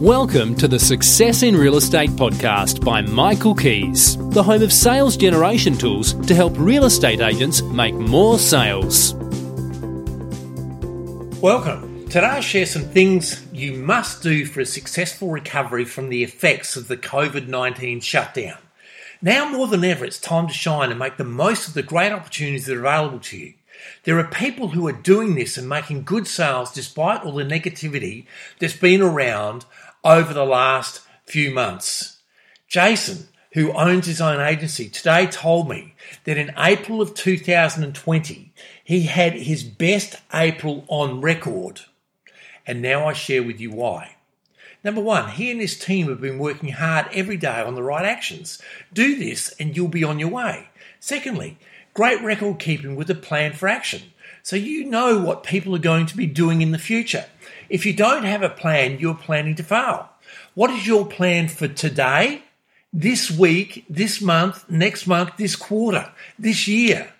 Welcome to the Success in Real Estate podcast by Michael Kies, the home of sales generation tools to help real estate agents make more sales. Welcome. Today I share some things you must do for a successful recovery from the effects of the COVID 19 shutdown. Now more than ever, it's time to shine and make the most of the great opportunities that are available to you. There are people who are doing this and making good sales despite all the negativity that's been around over the last few months. Jason, who owns his own agency, today told me that in April of 2020, he had his best April on record. And now I share with you why. Number one, he and his team have been working hard every day on the right actions. Do this and you'll be on your way. Secondly, great record keeping with a plan for action. So you know what people are going to be doing in the future. If you don't have a plan, you're planning to fail. What is your plan for today, this week, this month, next month, this quarter, this year?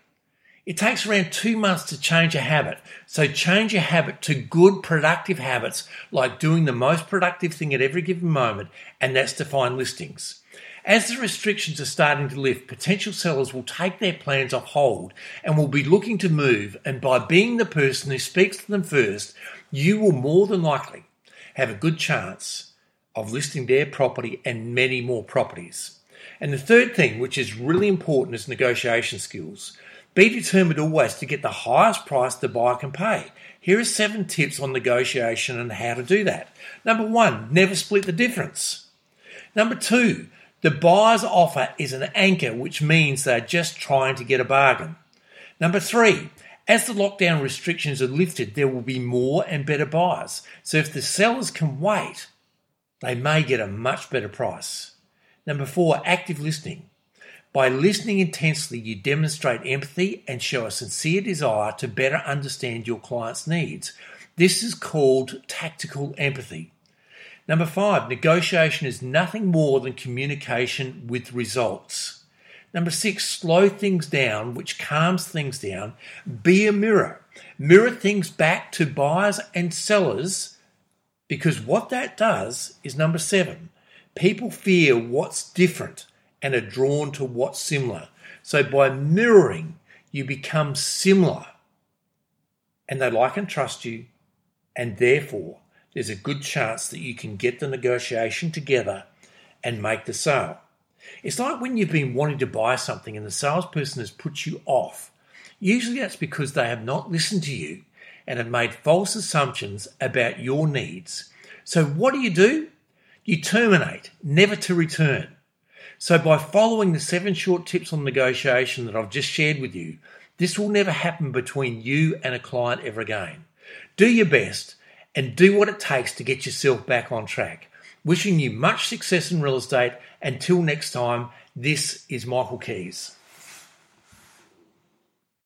It takes around two months to change a habit. So change your habit to good, productive habits like doing the most productive thing at every given moment, and that's to find listings. As the restrictions are starting to lift, potential sellers will take their plans off hold and will be looking to move. And by being the person who speaks to them first, you will more than likely have a good chance of listing their property and many more properties. And the third thing, which is really important, is negotiation skills. Be determined always to get the highest price the buyer can pay. Here are seven tips on negotiation and how to do that. Number one, never split the difference. Number two, the buyer's offer is an anchor, which means they're just trying to get a bargain. Number three, as the lockdown restrictions are lifted, there will be more and better buyers. So if the sellers can wait, they may get a much better price. Number four, active listening. By listening intensely, you demonstrate empathy and show a sincere desire to better understand your client's needs. This is called tactical empathy. Number five, negotiation is nothing more than communication with results. Number six, slow things down, which calms things down. Be a mirror. Mirror things back to buyers and sellers because what that does is number seven, people fear what's different and are drawn to what's similar. So by mirroring, you become similar. And they like and trust you, and therefore, there's a good chance that you can get the negotiation together and make the sale. It's like when you've been wanting to buy something and the salesperson has put you off. Usually that's because they have not listened to you and have made false assumptions about your needs. So what do you do? You terminate, never to return. So, by following the seven short tips on negotiation that I've just shared with you, this will never happen between you and a client ever again. Do your best and do what it takes to get yourself back on track. Wishing you much success in real estate. Until next time, this is Michael Kies.